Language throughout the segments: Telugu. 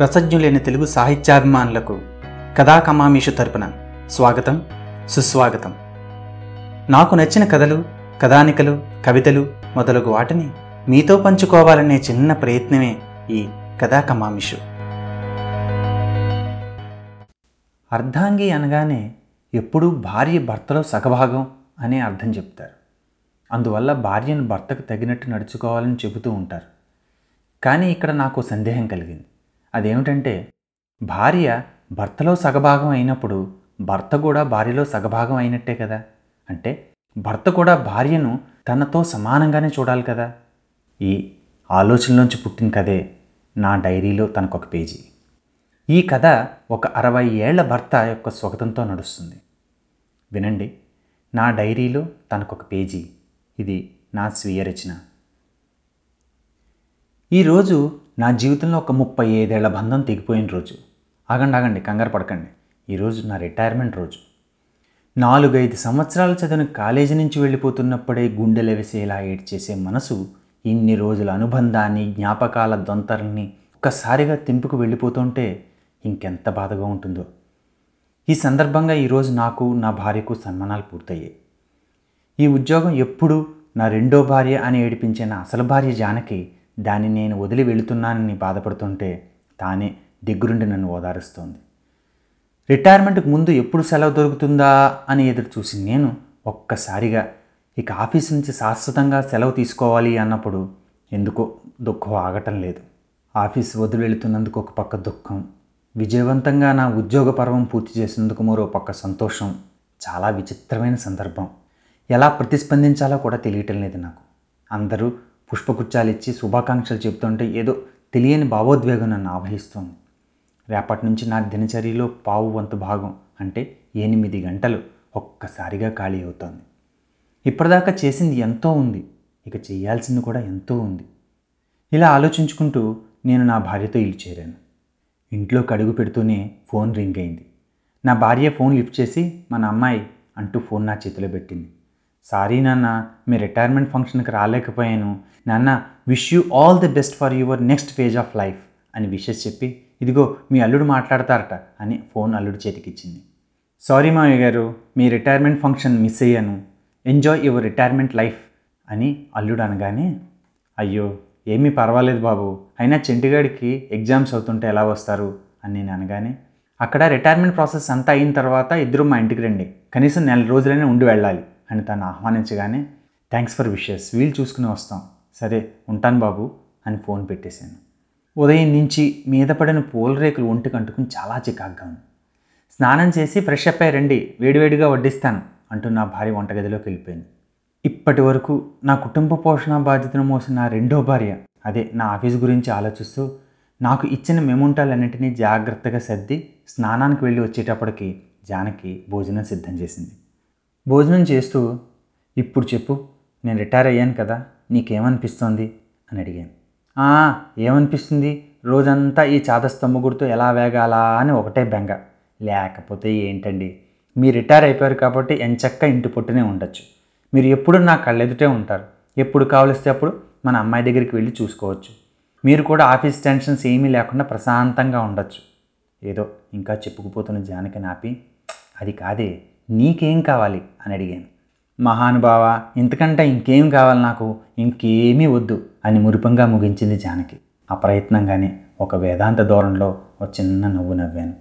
రసజ్ఞులైన తెలుగు సాహిత్యాభిమానులకు కథాకమామీషు తరపున స్వాగతం సుస్వాగతం. నాకు నచ్చిన కథలు కథానికలు కవితలు మొదలగు వాటిని మీతో పంచుకోవాలనే చిన్న ప్రయత్నమే ఈ కథాకమామిషు. అర్ధాంగి అనగానే ఎప్పుడూ భార్య భర్తలో సగభాగం అనే అర్థం చెప్తారు. అందువల్ల భార్యను భర్తకు తగినట్టు నడుచుకోవాలని చెబుతూ ఉంటారు. కానీ ఇక్కడ నాకు సందేహం కలిగింది. అదేమిటంటే భార్య భర్తలో సగభాగం అయినప్పుడు భర్త కూడా భార్యలో సగభాగం అయినట్టే కదా? అంటే భర్త కూడా భార్యను తనతో సమానంగానే చూడాలి కదా? ఈ ఆలోచనలోంచి పుట్టిన కథే నా డైరీలో తనకొక పేజీ. ఈ కథ ఒక అరవై ఏళ్ళ భర్త యొక్క స్వగతంతో నడుస్తుంది. వినండి నా డైరీలో తనకొక పేజీ. ఇది నా స్వీయ రచన. ఈరోజు నా జీవితంలో ఒక ముప్పై ఐదేళ్ళ బంధం తెగిపోయిన రోజు. ఆగండి ఆగండి కంగారు పడకండి. ఈరోజు నా రిటైర్మెంట్ రోజు. నాలుగైదు సంవత్సరాలు చదివిన కాలేజీ నుంచి వెళ్ళిపోతున్నప్పుడే గుండెలు వెసేలా ఏడ్చేసే మనసు ఇన్ని రోజుల అనుబంధాన్ని జ్ఞాపకాల దొంతరల్ని ఒక్కసారిగా తెంపుకు వెళ్ళిపోతుంటే ఇంకెంత బాధగా ఉంటుందో. ఈ సందర్భంగా ఈరోజు నాకు నా భార్యకు సన్మానాలు పూర్తయ్యాయి. ఈ ఉద్యోగం ఎప్పుడు నా రెండో భార్య అని ఏడిపించే నా అసలు భార్య జానకి దాన్ని నేను వదిలి వెళుతున్నానని బాధపడుతుంటే తానే దగ్గరుండి నన్ను ఓదారుస్తోంది. రిటైర్మెంట్కి ముందు ఎప్పుడు సెలవు దొరుకుతుందా అని ఎదురు చూసి నేను ఒక్కసారిగా ఇక ఆఫీస్ నుంచి శాశ్వతంగా సెలవు తీసుకోవాలి అన్నప్పుడు ఎందుకో దుఃఖం ఆగటం లేదు. ఆఫీస్ వదిలి వెళుతున్నందుకు ఒక పక్క దుఃఖం విజయవంతంగా నా ఉద్యోగ పర్వం పూర్తి చేసినందుకు మరో పక్క సంతోషం చాలా విచిత్రమైన సందర్భం. ఎలా ప్రతిస్పందించాలో కూడా తెలియటం లేదు నాకు. అందరూ పుష్పగుచ్చాలు ఇచ్చి శుభాకాంక్షలు చెబుతుంటే ఏదో తెలియని భావోద్వేగం నన్ను ఆవహిస్తుంది. రేపటి నుంచి నా దినచర్యలో పావు వంతు భాగం అంటే ఎనిమిది గంటలు ఒక్కసారిగా ఖాళీ అవుతోంది. ఇప్పటిదాకా చేసింది ఎంతో ఉంది ఇక చేయాల్సింది కూడా ఎంతో ఉంది. ఇలా ఆలోచించుకుంటూ నేను నా భార్యతో ఇల్లు చేరాను ఇంట్లోకి అడుగు పెడుతూనే ఫోన్ రింగ్ అయింది. నా భార్య ఫోన్ లిఫ్ట్ చేసి మన అమ్మాయి అంటూ ఫోన్ నా చేతిలో పెట్టింది. సారీ నాన్న మీ రిటైర్మెంట్ ఫంక్షన్కి రాలేకపోయాను. నాన్న wish you all the best for your next phase of life అని విషెస్ చెప్పి ఇదిగో మీ అల్లుడు మాట్లాడతారట అని ఫోన్ అల్లుడు చేతికిచ్చింది. సారీ మావయ్య గారు మీ రిటైర్మెంట్ ఫంక్షన్ మిస్ అయ్యాను. ఎంజాయ్ యువర్ రిటైర్మెంట్ లైఫ్ అని అల్లుడు అనగానే అయ్యో ఏమీ పర్వాలేదు బాబు. అయినా చెంటిగాడికి ఎగ్జామ్స్ అవుతుంటే ఎలా వస్తారు? అని నేను అనగానే అక్కడ రిటైర్మెంట్ ప్రాసెస్ అంతా అయిన తర్వాత ఇద్దరు మా ఇంటికి రండి. కనీసం నెల రోజులైనా ఉండి వెళ్ళాలి. అని తను ఆహ్వానించగానే థ్యాంక్స్ ఫర్ విషెస్ వీలు చూసుకుని వస్తాం. సరే ఉంటాను బాబు అని ఫోన్ పెట్టేశాను. ఉదయం నుంచి మీద పడిన పూలరేకులు ఒంటికి అంటుకుని చాలా చికాగ్గా ఉంది. స్నానం చేసి ఫ్రెష్ అప్ అయ్యి రండి వేడివేడిగా వడ్డిస్తాను అంటూ నా భార్య వంటగదిలోకి వెళ్ళిపోయింది. ఇప్పటి వరకు నా కుటుంబ పోషణ బాధ్యతను మోసిన నా రెండో భార్య అదే నా ఆఫీస్ గురించి ఆలోచిస్తూ నాకు ఇచ్చిన మెముంటాలన్నింటినీ జాగ్రత్తగా సర్ది స్నానానికి వెళ్ళి వచ్చేటప్పటికి జానకి భోజనం సిద్ధం చేసింది. భోజనం చేస్తూ ఇప్పుడు చెప్పు నేను రిటైర్ అయ్యాను కదా నీకేమనిపిస్తోంది? అని అడిగాను. "ఆ, ఏమనిపిస్తుంది? రోజంతా ఈ చాదస్తమ్మ గుర్తు ఎలా వేగాలా? అని ఒకటే బెంగ. లేకపోతే ఏంటండి? మీరు రిటైర్ అయిపోయారు కాబట్టి ఎంచక్క ఇంటి పుట్టునే ఉండొచ్చు. మీరు ఎప్పుడు నా కళ్ళెదుటే ఉంటారు. ఎప్పుడు కావలిస్తే అప్పుడు మన అమ్మాయి దగ్గరికి వెళ్ళి చూసుకోవచ్చు. మీరు కూడా ఆఫీస్ టెన్షన్స్ ఏమీ లేకుండా ప్రశాంతంగా ఉండొచ్చు. ఏదో ఇంకా చెప్పుకుపోతున్న జానకి నాపి అది కాదే. నీకేం కావాలి? అని అడిగాను. మహానుభావ ఇంతకంటే ఇంకేం కావాలి నాకు? ఇంకేమీ వద్దు అని మురిపంగా ముగించింది జానకి. అప్రయత్నంగానే ఒక వేదాంత ధోరణిలో ఒక చిన్న నవ్వు నవ్వాను.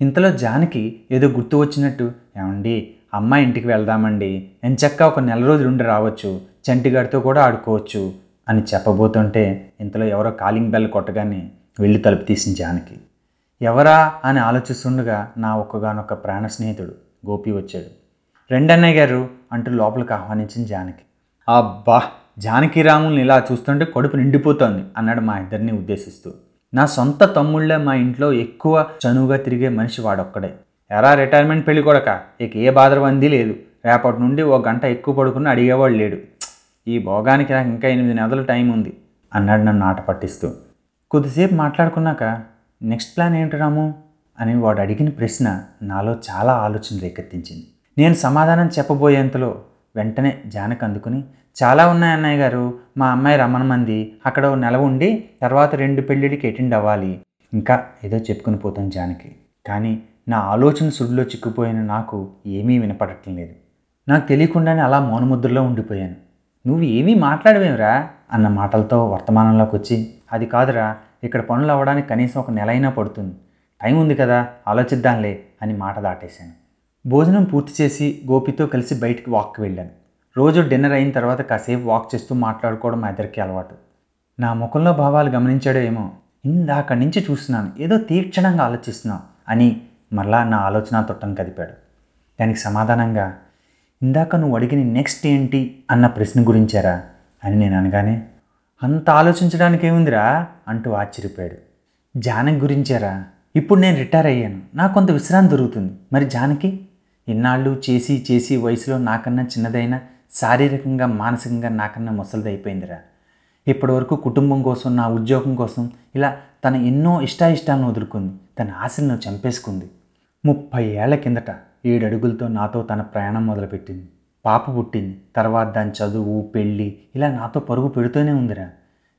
ఇంతలో జానకి ఏదో గుర్తు వచ్చినట్టు ఏమండి అమ్మాయి ఇంటికి వెళ్దామండి. ఎంచక్క ఒక నెల రోజులు ఉండి రావచ్చు. చంటిగాడితో కూడా ఆడుకోవచ్చు అని చెప్పబోతుంటే ఇంతలో ఎవరో కాలింగ్ బెల్ కొట్టగానే వెళ్ళి తలుపు తీసిన జానకి. ఎవరా? అని ఆలోచిస్తుండగా నా ఒక్కగానొక్క ప్రాణ స్నేహితుడు గోపి వచ్చాడు. రెండన్నయ్య గారు అంటూ లోపలికి ఆహ్వానించిన జానకి. అబ్బా జానకి రాముల్ని ఇలా చూస్తుంటే కడుపు నిండిపోతోంది అన్నాడు మా ఇద్దరిని ఉద్దేశిస్తూ. నా సొంత తమ్ముళ్ళే మా ఇంట్లో ఎక్కువ చనువుగా తిరిగే మనిషి వాడొక్కడే. ఎరా రిటైర్మెంట్ పెళ్ళి కొడక ఇక ఏ బాధరబందీ లేదు. రేపటి నుండి ఓ గంట ఎక్కువ పడుకుని అడిగేవాడు లేడు. ఈ భోగానికి నాకు ఇంకా ఎనిమిది నెలలు టైం ఉంది అన్నాడు నన్ను ఆట పట్టిస్తూ. కొద్దిసేపు మాట్లాడుకున్నాక నెక్స్ట్ ప్లాన్ ఏంటి రాము? అని వాడు అడిగిన ప్రశ్న నాలో చాలా ఆలోచన రేకెత్తించింది. నేను సమాధానం చెప్పబోయేంతలో వెంటనే జానక్ అందుకుని చాలా ఉన్నాయి అన్నయ్య గారు. మా అమ్మాయి రమణమంది. అక్కడ నెల ఉండి తర్వాత రెండు పెళ్ళిళ్ళకి అటెండ్ అవ్వాలి. ఇంకా ఏదో చెప్పుకుని పోతాం జానకి. కానీ నా ఆలోచన సుడిలో చిక్కుపోయిన నాకు ఏమీ వినపడటం లేదు. నాకు తెలియకుండానే అలా మౌనముద్రలో ఉండిపోయాను. నువ్వు ఏమీ మాట్లాడవేమిరా? అన్న మాటలతో వర్తమానంలోకి వచ్చి అది కాదురా. ఇక్కడ పనులు అవ్వడానికి కనీసం ఒక నెల అయినా పడుతుంది. టైం ఉంది కదా ఆలోచిద్దాంలే అని మాట దాటేశాను. భోజనం పూర్తి చేసి గోపితో కలిసి బయటికి వాక్కి వెళ్ళాను. రోజు డిన్నర్ అయిన తర్వాత కాసేపు వాక్ చేస్తూ మాట్లాడుకోవడం మా ఇద్దరికి అలవాటు. నా ముఖంలో భావాలు గమనించాడో ఏమో ఇందాక నుంచి చూస్తున్నాను ఏదో తీక్షణంగా ఆలోచిస్తున్నావు అని మరలా నా ఆలోచన తొట్టం కదిపాడు. దానికి సమాధానంగా ఇందాక నువ్వు అడిగిన నెక్స్ట్ ఏంటి అన్న ప్రశ్న గురించారా? అని నేను అనగానే అంత ఆలోచించడానికి ఏముందిరా అంటూ ఆశ్చర్యపోయాడు. జానం గురించారా? ఇప్పుడు నేను రిటైర్ అయ్యాను. నాకు కొంత విశ్రాంతి దొరుకుతుంది. మరి జానకి? ఇన్నాళ్ళు చేసి చేసి వయసులో నాకన్నా చిన్నదైనా శారీరకంగా మానసికంగా నాకన్నా ముసలిది అయిపోయిందిరా. ఇప్పటివరకు కుటుంబం కోసం నా ఉద్యోగం కోసం ఇలా తన ఎన్నో ఇష్టాయిష్టాలను వదులుకుంది. తన ఆశలను చంపేసుకుంది. ముప్పై ఏళ్ళ కిందట ఏడు అడుగులతో నాతో తన ప్రయాణం మొదలుపెట్టింది. పాప పుట్టింది. తర్వాత దాని చదువు పెళ్ళి ఇలా నాతో పరుగు పెడుతూనే ఉందిరా.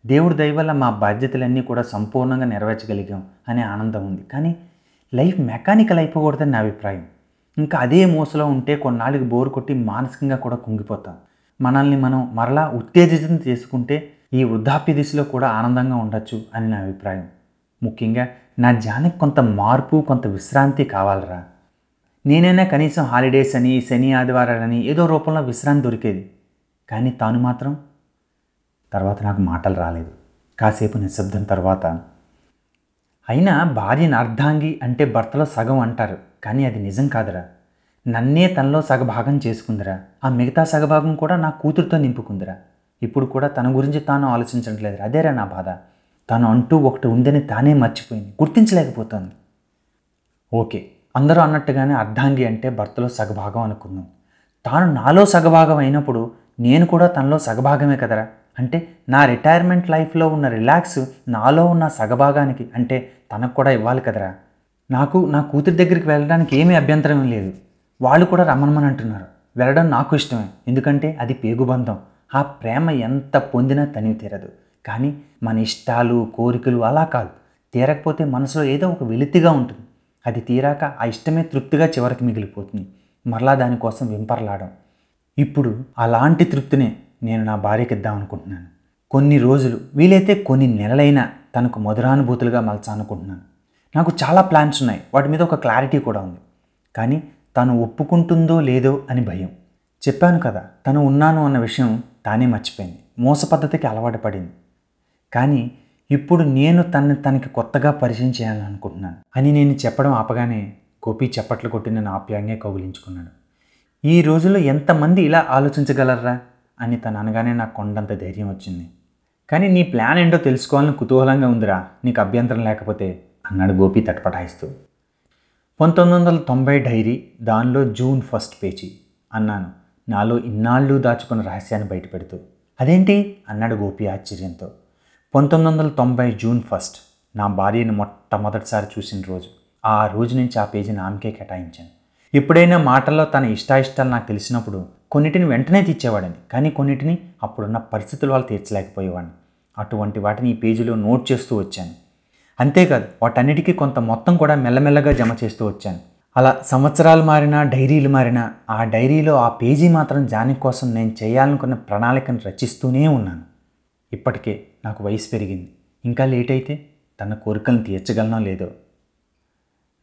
దేవుడి దయ వల్ల మా బాధ్యతలన్నీ కూడా సంపూర్ణంగా నెరవేర్చగలిగాం అనే ఆనందం ఉంది. కానీ లైఫ్ మెకానికల్ అయిపోకూడదని నా అభిప్రాయం. ఇంకా అదే మూసలో ఉంటే కొన్నాళ్ళకి బోరు కొట్టి మానసికంగా కూడా కుంగిపోతాం. మనల్ని మనం మరలా ఉత్తేజితం చేసుకుంటే ఈ వృద్ధాప్య దిశలో కూడా ఆనందంగా ఉండొచ్చు అని నా అభిప్రాయం. ముఖ్యంగా నా జానికి కొంత మార్పు కొంత విశ్రాంతి కావాలరా. నేనైనా కనీసం హాలిడేస్ అని శని ఆదివారాలని ఏదో రూపంలో విశ్రాంతి దొరికేది. కానీ తాను మాత్రం తర్వాత నాకు మాటలు రాలేదు. కాసేపు నిశ్శబ్దం తర్వాత అయినా భార్యను అర్ధాంగి అంటే భర్తలో సగం అంటారు కానీ అది నిజం కాదురా. నన్నే తనలో సగభాగం చేసుకుందిరా. ఆ మిగతా సగభాగం కూడా నా కూతురుతో నింపుకుందిరా. ఇప్పుడు కూడా తన గురించి తాను ఆలోచించట్లేదు అదేరా నా బాధ. తను అంటూ ఒకటి ఉందని తానే మర్చిపోయింది. గుర్తించలేకపోతుంది. ఓకే అందరూ అన్నట్టుగానే అర్ధాంగి అంటే భర్తలో సగభాగం అనుకుందాం. తాను నాలో సగభాగం అయినప్పుడు నేను కూడా తనలో సగభాగమే కదరా. అంటే నా రిటైర్మెంట్ లైఫ్లో ఉన్న రిలాక్స్ నాలో ఉన్న సగభాగానికి అంటే తనకు కూడా ఇవ్వాలి కదరా. నాకు నా కూతురి దగ్గరికి వెళ్ళడానికి ఏమీ అభ్యంతరం లేదు. వాళ్ళు కూడా రమ్మనమని అంటున్నారు. వెళ్ళడం నాకు ఇష్టమే ఎందుకంటే అది పేగుబంధం ఆ ప్రేమ ఎంత పొందినా తనివి తీరదు. కానీ మన ఇష్టాలు కోరికలు అలా కాదు. తీరకపోతే మనసులో ఏదో ఒక వెలితిగా ఉంటుంది. అది తీరాక ఆ ఇష్టమే తృప్తిగా చివరికి మిగిలిపోతుంది. మరలా దానికోసం వెంపర్లాడడం ఇప్పుడు అలాంటి తృప్తినే నేను నా భార్యకి ఇద్దామనుకుంటున్నాను కొన్ని రోజులు వీలైతే కొన్ని నెలలైనా తనకు మధురానుభూతులుగా మలచాలనుకుంటున్నాను నాకు చాలా ప్లాన్స్ ఉన్నాయి. వాటి మీద ఒక క్లారిటీ కూడా ఉంది. కానీ తను ఒప్పుకుంటుందో లేదో అని భయం. చెప్పాను కదా తను ఉన్నాను అన్న విషయం తానే మర్చిపోయింది. మోస పద్ధతికి అలవాటు పడింది. కానీ ఇప్పుడు నేను తనని తనకి కొత్తగా పరిచయం చేయాలనుకుంటున్నాను అని నేను చెప్పడం ఆపగానే గోపి చప్పట్లు కొట్టి నన్ను ఆప్యాయంగా కౌగిలించుకున్నాడు. ఈ రోజుల్లో ఎంతమంది ఇలా ఆలోచించగలరా అని తను అనగానే నాకు కొండంత ధైర్యం వచ్చింది. కానీ నీ ప్లాన్ ఏంటో తెలుసుకోవాలని కుతూహలంగా ఉందిరా. నీకు అభ్యంతరం లేకపోతే అన్నాడు గోపి తటపటాయిస్తూ. పంతొమ్మిది వందల తొంభై డైరీ దానిలో జూన్ ఫస్ట్ పేజీ అన్నాను. నాలో ఇన్నాళ్ళు దాచుకున్న రహస్యాన్ని బయటపెడుతూ. అదేంటి? అన్నాడు గోపి ఆశ్చర్యంతో. పంతొమ్మిది వందల తొంభై జూన్ ఫస్ట్ నా భార్యను మొట్టమొదటిసారి చూసిన రోజు. ఆ రోజు నుంచి ఆ పేజీని ఆమెకే కేటాయించాను. ఎప్పుడైనా మాటల్లో తన ఇష్టాయిష్టాలు నాకు తెలిసినప్పుడు కొన్నిటిని వెంటనే తీర్చేవాడిని. కానీ కొన్నిటిని అప్పుడున్న పరిస్థితుల వల్ల తీర్చలేకపోయేవాడిని. అటువంటి వాటిని ఈ పేజీలో నోట్ చేస్తూ వచ్చాను. అంతేకాదు వాటన్నిటికీ కొంత మొత్తం కూడా మెల్లమెల్లగా జమ చేస్తూ వచ్చాను. అలా సంవత్సరాలు మారినా డైరీలు మారినా ఆ డైరీలో ఆ పేజీ మాత్రం జాని కోసం నేను చేయాలనుకున్న ప్రణాళికను రచిస్తూనే ఉన్నాను. ఇప్పటికే నాకు వయసు పెరిగింది. ఇంకా లేట్ అయితే తన కోరికలను తీర్చగలనో లేదో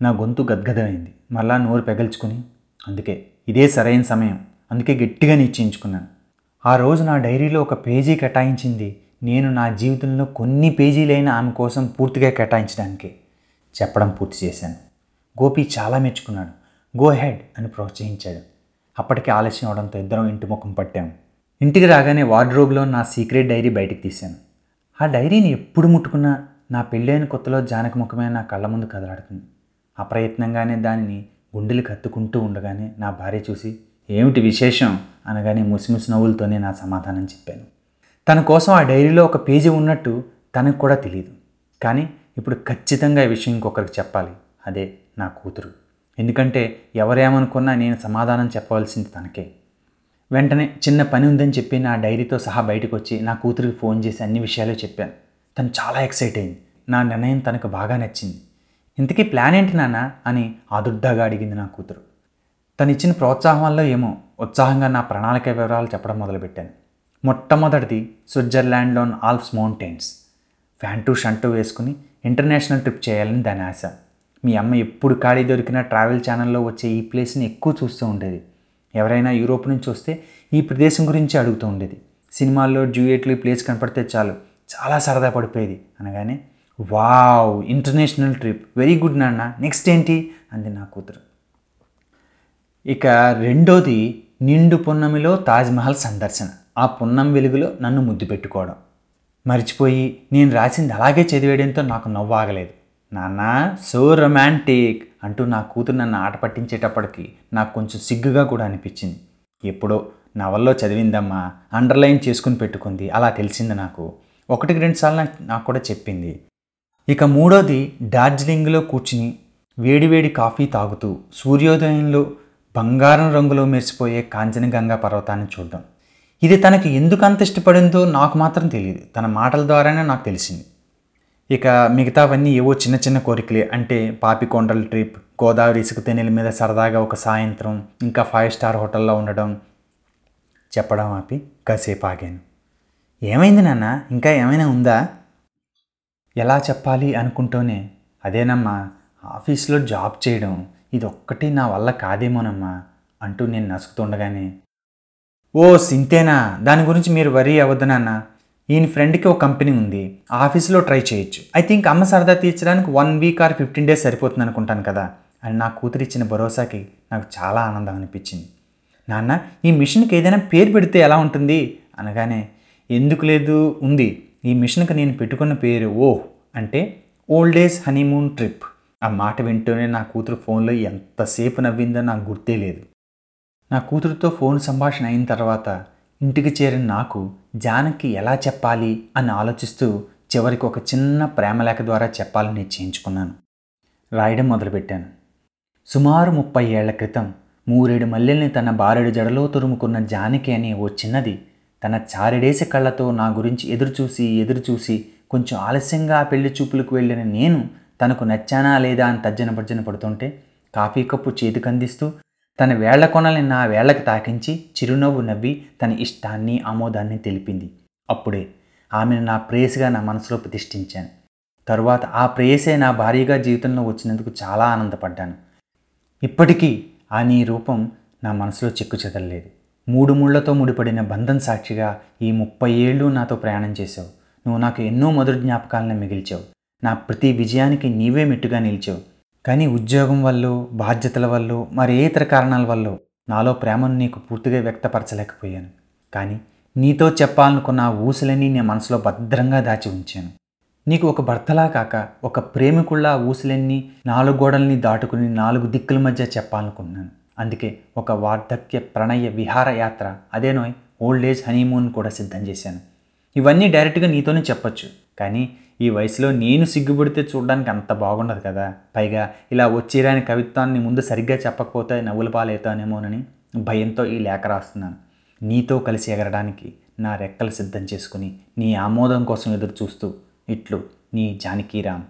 నా గొంతు గద్గదమైంది. మళ్ళా నోరు పెగల్చుకుని అందుకే ఇదే సరైన సమయం. అందుకే గట్టిగా నిశ్చయించుకున్నాను. ఆ రోజు నా డైరీలో ఒక పేజీ కేటాయించింది. నేను నా జీవితంలో కొన్ని పేజీలైన ఆమె కోసం పూర్తిగా కేటాయించడానికి. చెప్పడం పూర్తి చేశాను. గోపి చాలా మెచ్చుకున్నాడు. గో హెడ్ అని ప్రోత్సహించాడు. అప్పటికే ఆలస్యం అవడంతో ఇద్దరం ఇంటి ముఖం పట్టాము ఇంటికి రాగానే వార్డ్రోబ్లో నా సీక్రెట్ డైరీ బయటికి తీశాను. ఆ డైరీని ఎప్పుడు ముట్టుకున్నా నా పెళ్ళైన కొత్తలో జానక ముఖమే నా కళ్ళ ముందు కదలాడుతుంది. అప్రయత్నంగానే దానిని గుండెలు కత్తుకుంటూ ఉండగానే నా భార్య చూసి ఏమిటి విశేషం అనగానే ముసిముసి నవ్వులతోనే నా సమాధానం చెప్పాను. తన కోసం ఆ డైరీలో ఒక పేజీ ఉన్నట్టు తనకు కూడా తెలియదు కానీ ఇప్పుడు ఖచ్చితంగా ఈ విషయం ఇంకొకరికి చెప్పాలి. అదే నా కూతురు. ఎందుకంటే ఎవరేమనుకున్నా నేను సమాధానం చెప్పవలసింది తనకే. వెంటనే చిన్న పని ఉందని చెప్పి నా డైరీతో సహా బయటకు వచ్చి నా కూతురికి ఫోన్ చేసి అన్ని విషయాలు చెప్పాను. తను చాలా ఎక్సైట్ అయింది. నా నిర్ణయం తనకు బాగా నచ్చింది. ఇంతకీ ప్లాన్ ఏంటి నాన్న అని ఆదుర్దాగా అడిగింది నా కూతురు. తను ఇచ్చిన ప్రోత్సాహం వల్ల ఏమో ఉత్సాహంగా నా ప్రణాళిక వివరాలు చెప్పడం మొదలుపెట్టాను. మొట్టమొదటిది స్విట్జర్లాండ్లోని ఆల్ప్స్ మౌంటైన్స్. ఫ్యాంటు షంటు వేసుకుని ఇంటర్నేషనల్ ట్రిప్ చేయాలని దాని ఆశ. మీ అమ్మ ఎప్పుడు ఖాళీ దొరికిన ట్రావెల్ ఛానల్లో వచ్చే ఈ ప్లేస్ని ఎక్కువ చూస్తూ ఉండేది. ఎవరైనా యూరోప్ నుంచి వస్తే ఈ ప్రదేశం గురించి అడుగుతూ ఉండేది. సినిమాల్లో డ్యూయేట్లు ఈ ప్లేస్ కనపడితే చాలు చాలా సరదా పడిపోయేది అనగానే wow international trip very good నాన్న నెక్స్ట్ ఏంటి? అంది నా కూతురు. ఇక రెండోది నిండు పున్నమిలో తాజ్మహల్ సందర్శన. ఆ పున్నం వెలుగులో నన్ను ముద్దు పెట్టుకోవడం. మర్చిపోయి నేను రాసింది అలాగే చదివేయడంతో నాకు నవ్వాగలేదు నాన్న సో రొమాంటిక్! అంటూ నా కూతురు నన్ను ఆట పట్టించేటప్పటికి నాకు కొంచెం సిగ్గుగా కూడా అనిపించింది. ఎప్పుడో నవల్లో చదివిందమ్మా అండర్లైన్ చేసుకుని పెట్టుకుంది అలా తెలిసింది నాకు. ఒకటికి రెండు సార్లు నాకు నాకు కూడా చెప్పింది. ఇక మూడోది డార్జిలింగ్లో కూర్చుని వేడివేడి కాఫీ తాగుతూ సూర్యోదయంలో బంగారం రంగులో మెరిసిపోయే కాంచనగంగా పర్వతాన్ని చూడడం. ఇది తనకి ఎందుకు అంత ఇష్టపడిందో నాకు మాత్రం తెలియదు తన మాటల ద్వారానే నాకు తెలిసింది. ఇక మిగతావన్నీ ఏవో చిన్న చిన్న కోరికలే. అంటే పాపికొండల ట్రిప్ గోదావరి ఇసుక తెనెల మీద సరదాగా ఒక సాయంత్రం ఇంకా ఫైవ్ స్టార్ హోటల్లో ఉండడం. చెప్పడం ఆపి కాసేపు ఆగాను. ఏమైంది నాన్న? ఇంకా ఏమైనా ఉందా? ఎలా చెప్పాలి అనుకుంటూనే అదేనమ్మా ఆఫీస్లో జాబ్ చేయడం. ఇది ఒక్కటి నా వల్ల కాదేమోనమ్మా అంటూ నేను నసుకుతుండగానే ఓ సింతేనా దాని గురించి మీరు వరీ అవ్వద్దు నాన్న. ఈయన ఫ్రెండ్కి ఒక కంపెనీ ఉంది. ఆఫీస్లో ట్రై చేయొచ్చు. ఐ థింక్ అమ్మ సరదా తీర్చడానికి one week or fifteen days సరిపోతుంది అనుకుంటాను కదా. అని నా కూతురు ఇచ్చిన భరోసాకి నాకు చాలా ఆనందం అనిపించింది. నాన్న ఈ మిషన్కి ఏదైనా పేరు పెడితే ఎలా ఉంటుంది? అనగానే ఎందుకు లేదు ఉంది. ఈ మిషన్కి నేను పెట్టుకున్న పేరు ఓ అంటే ఓల్డ్ ఏజ్ హనీమూన్ ట్రిప్. ఆ మాట వింటూనే నా కూతురు ఫోన్లో ఎంతసేపు నవ్విందో నాకు గుర్తే లేదు. నా కూతురుతో ఫోన్ సంభాషణ అయిన తర్వాత ఇంటికి చేరిన నాకు జానకి ఎలా చెప్పాలి అని ఆలోచిస్తూ చివరికి ఒక చిన్న ప్రేమలేఖ ద్వారా చెప్పాలని నిశ్చయించుకున్నాను రాయడం మొదలుపెట్టాను. సుమారు ముప్పై ఏళ్ళ క్రితం మూరేడు మల్లెల్ని తన బారెడు జడలో తురుముకున్న జానకి అనే ఓ చిన్నది తన చారిడేసి కళ్ళతో నా గురించి ఎదురుచూసి ఎదురుచూసి కొంచెం ఆలస్యంగా ఆ పెళ్ళి చూపులకు వెళ్ళిన నేను తనకు నచ్చానా లేదా అని తర్జన భర్జన పడుతుంటే కాఫీ కప్పు చేతికందిస్తూ తన వేళ్ళ కొనల్ని నా వేళ్ళకు తాకించి చిరునవ్వు నవ్వి తన ఇష్టాన్ని ఆమోదాన్ని తెలిపింది. అప్పుడే ఆమెను నా ప్రేయసిగా నా మనసులో ప్రతిష్ఠించాను. తరువాత ఆ ప్రేయసే నా భార్యగా జీవితంలో వచ్చినందుకు చాలా ఆనందపడ్డాను. ఇప్పటికీ ఆ నీ రూపం నా మనసులో చెక్కు చెదరలేదు. మూడు ముళ్ళతో ముడిపడిన బంధం సాక్షిగా ఈ ముప్పై ఏళ్ళు నాతో ప్రయాణం చేశావు. నువ్వు నాకు ఎన్నో మధుర జ్ఞాపకాలను మిగిల్చావు. నా ప్రతి విజయానికి నీవే మెట్టుగా నిలిచావు. కానీ ఉద్యోగం వల్ల బాధ్యతల వల్ల మరి ఏ ఇతర కారణాల వల్ల నాలో ప్రేమను నీకు పూర్తిగా వ్యక్తపరచలేకపోయాను. కానీ నీతో చెప్పాలనుకున్న ఆ ఊసులన్నీ నేను మనసులో భద్రంగా దాచి ఉంచాను. నీకు ఒక భర్తలా కాక ఒక ప్రేమికుళ్ళ ఆ ఊసులన్నీ నాలుగు గోడల్ని దాటుకుని నాలుగు దిక్కుల మధ్య చెప్పాలనుకున్నాను. అందుకే ఒక వార్ధక్య ప్రణయ విహార యాత్ర అదేనో ఓల్డ్ ఏజ్ హనీమూన్ కూడా సిద్ధం చేశాను. ఇవన్నీ డైరెక్ట్గా నీతోనే చెప్పొచ్చు. కానీ ఈ వయసులో నేను సిగ్గుపడితే చూడడానికి అంత బాగుండదు కదా. పైగా ఇలా వచ్చిరాని కవిత్వాన్ని ముందు సరిగ్గా చెప్పకపోతే నవ్వుల పాలవుతానేమోనని భయంతో ఈ లేఖ రాస్తున్నాను. నీతో కలిసి ఎగరడానికి నా రెక్కలు సిద్ధం చేసుకుని నీ ఆమోదం కోసం ఎదురు చూస్తూ ఇట్లు నీ జానకీరామ్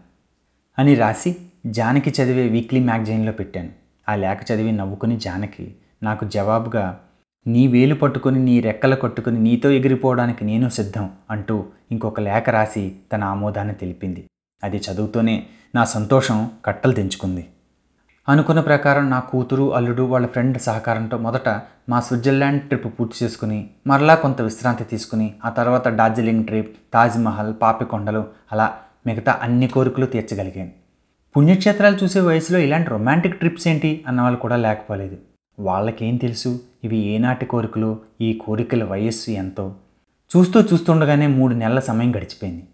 అని రాసి జానకి చదివే వీక్లీ మ్యాగజైన్లో పెట్టాను. ఆ లేఖ చదివి నవ్వుకుని జానకి నాకు జవాబుగా నీ వేలు పట్టుకుని నీ రెక్కలు కట్టుకుని నీతో ఎగిరిపోవడానికి నేను సిద్ధం అంటూ ఇంకొక లేఖ రాసి తన ఆమోదాన్ని తెలిపింది. అది చదువుతూనే నా సంతోషం కట్టలు తెంచుకుంది. అనుకున్న ప్రకారం నా కూతురు అల్లుడు వాళ్ళ ఫ్రెండ్ సహకారంతో మొదట మా స్విట్జర్లాండ్ ట్రిప్ పూర్తి చేసుకుని మరలా కొంత విశ్రాంతి తీసుకుని ఆ తర్వాత డార్జిలింగ్ ట్రిప్ తాజ్మహల్ పాపికొండలు అలా మిగతా అన్ని కోరికలు తీర్చగలిగాను. పుణ్యక్షేత్రాలు చూసే వయసులో ఇలాంటి రొమాంటిక్ ట్రిప్స్ ఏంటి అన్న వాళ్ళు కూడా లేకపోలేదు. వాళ్ళకేం తెలుసు? ఇవి ఏనాటి కోరికలు? ఈ కోరికల వయస్సు ఎంతో? చూస్తూ చూస్తుండగానే మూడు నెలల సమయం గడిచిపోయింది.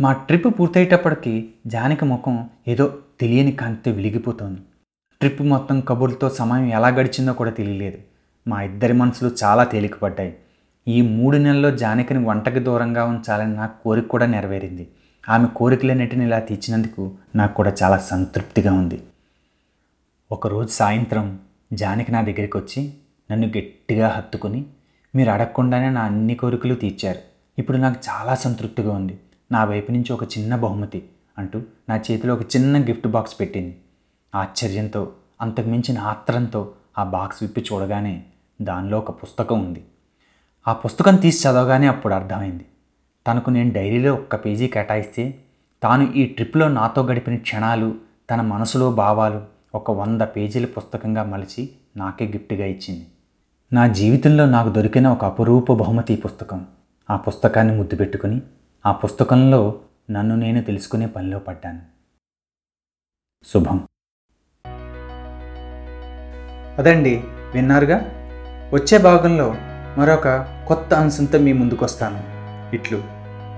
మా ట్రిప్ పూర్తయ్యేటప్పటికి జానకి ముఖం ఏదో తెలియని కాంతితో వెలిగిపోతోంది. ట్రిప్ మొత్తం కబుర్లతో సమయం ఎలా గడిచిందో కూడా తెలియలేదు. మా ఇద్దరి మనసులు చాలా తేలికపడ్డాయి. ఈ మూడు నెలల్లో జానకిని వంటకి దూరంగా ఉంచాలని నా కోరిక కూడా నెరవేరింది. ఆమె కోరికలన్నిటిని ఇలా తీర్చినందుకు నాకు కూడా చాలా సంతృప్తిగా ఉంది. ఒకరోజు సాయంత్రం జానకి నా దగ్గరికి వచ్చి నన్ను గట్టిగా హత్తుకుని మీరు అడగకుండానే నా అన్ని కోరికలు తీర్చారు. ఇప్పుడు నాకు చాలా సంతృప్తిగా ఉంది. నా వైపు నుంచి ఒక చిన్న బహుమతి అంటూ నా చేతిలో ఒక చిన్న గిఫ్ట్ బాక్స్ పెట్టింది. ఆశ్చర్యంతో అంతకుమించిన ఆత్రంతో ఆ బాక్స్ విప్పి చూడగానే దానిలో ఒక పుస్తకం ఉంది. ఆ పుస్తకం తీసి చదవగానే అప్పుడు అర్థమైంది. తనకు నేను డైరీలో ఒక్క పేజీ కేటాయిస్తే తాను ఈ ట్రిప్లో నాతో గడిపిన క్షణాలు తన మనసులో భావాలు ఒక వంద పేజీల పుస్తకంగా మలిచి నాకే గిఫ్ట్గా ఇచ్చింది. నా జీవితంలో నాకు దొరికిన ఒక అపురూప బహుమతి పుస్తకం. ఆ పుస్తకాన్ని ముద్దు పెట్టుకుని ఆ పుస్తకంలో నన్ను నేను తెలుసుకునే పనిలో పడ్డాను. శుభం. అదండి విన్నారుగా? వచ్చే భాగంలో మరొక కొత్త అంశంతో మీ ముందుకొస్తాను. ఇట్లు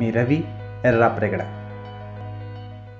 మీ రవి ఎర్రాప్రెగడ.